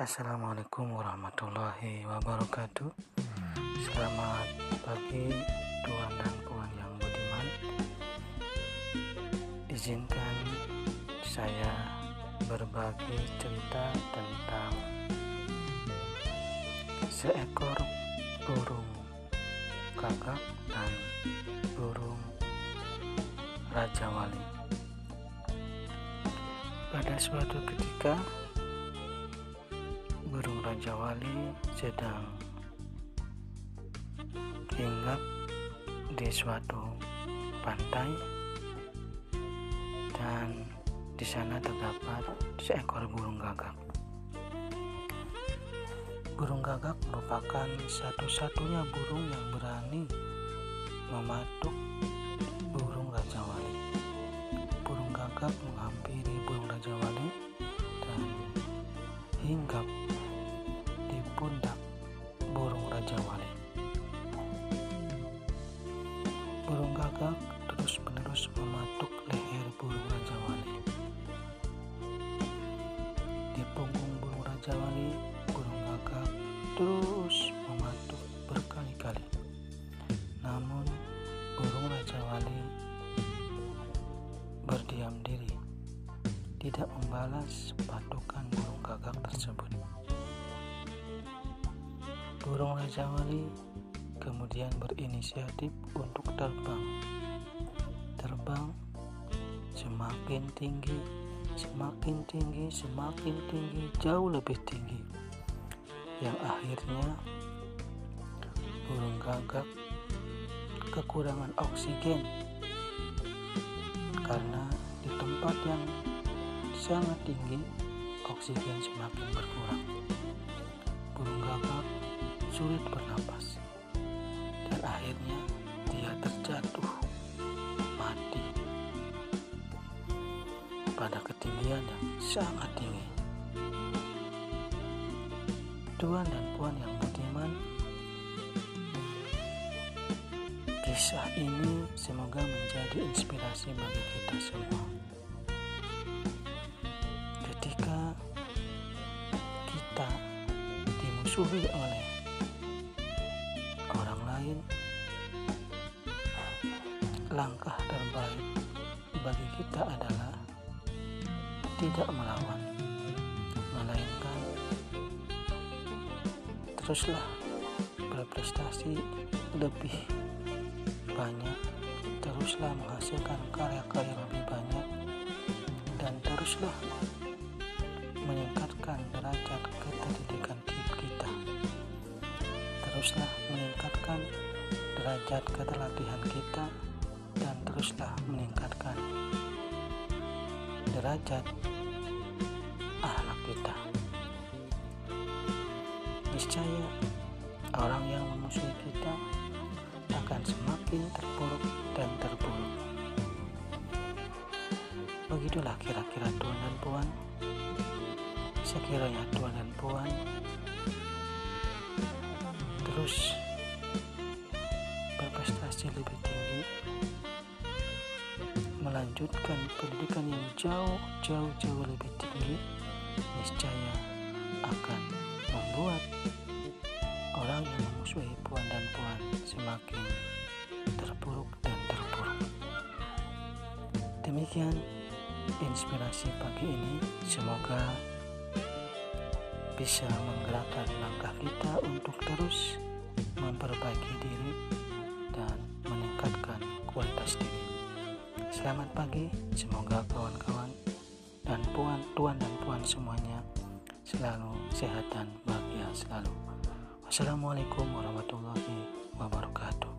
Assalamualaikum warahmatullahi wabarakatuh. Selamat pagi Tuan dan Puan yang budiman. Izinkan saya berbagi cerita tentang Seekor burung gagak dan burung Raja Wali Pada suatu ketika burung Raja Wali sedang hinggap di suatu pantai dan di sana terdapat seekor burung gagak. Burung gagak merupakan satu-satunya burung yang berani mematuk burung Raja Wali. Burung gagak menghampiri burung Raja Wali dan hinggap Burung gagak terus-menerus mematuk leher burung Raja Wali. Di punggung burung Raja Wali, burung gagak terus mematuk berkali-kali. Namun, burung Raja Wali berdiam diri, tidak membalas patukan burung gagak tersebut. Burung Raja Wali kemudian berinisiatif untuk terbang. Terbang semakin tinggi, semakin tinggi, semakin tinggi, jauh lebih tinggi. Yang akhirnya burung gagak kekurangan oksigen karena di tempat yang sangat tinggi oksigen semakin berkurang. Burung gagak sulit bernapas pada ketinggian yang sangat tinggi. Tuan dan puan yang budiman, kisah ini semoga menjadi inspirasi bagi kita semua. Ketika kita dimusuhi oleh lain, langkah terbaik bagi kita adalah tidak melawan, melainkan teruslah berprestasi lebih banyak, teruslah menghasilkan karya-karya lebih banyak, dan teruslah meningkatkan derajat keterdidikan kita. Teruslah meningkatkan derajat keterlatihan kita dan teruslah meningkatkan derajat ahlak kita. Niscaya orang yang memusuhi kita akan semakin terpuruk dan terpuruk. Begitulah kira-kira tuan dan puan. Sekiranya tuan dan puan terus berprestasi lebih tinggi melanjutkan pendidikan yang jauh jauh jauh lebih tinggi niscaya akan membuat orang yang memusuhi puan dan puan semakin terpuruk dan terpuruk demikian inspirasi pagi ini semoga bisa menggerakkan langkah kita untuk terus memperbaiki diri dan meningkatkan kualitas diri. Selamat pagi, semoga kawan-kawan dan puan, tuan dan puan semuanya selalu sehat dan bahagia selalu. Wassalamualaikum warahmatullahi wabarakatuh.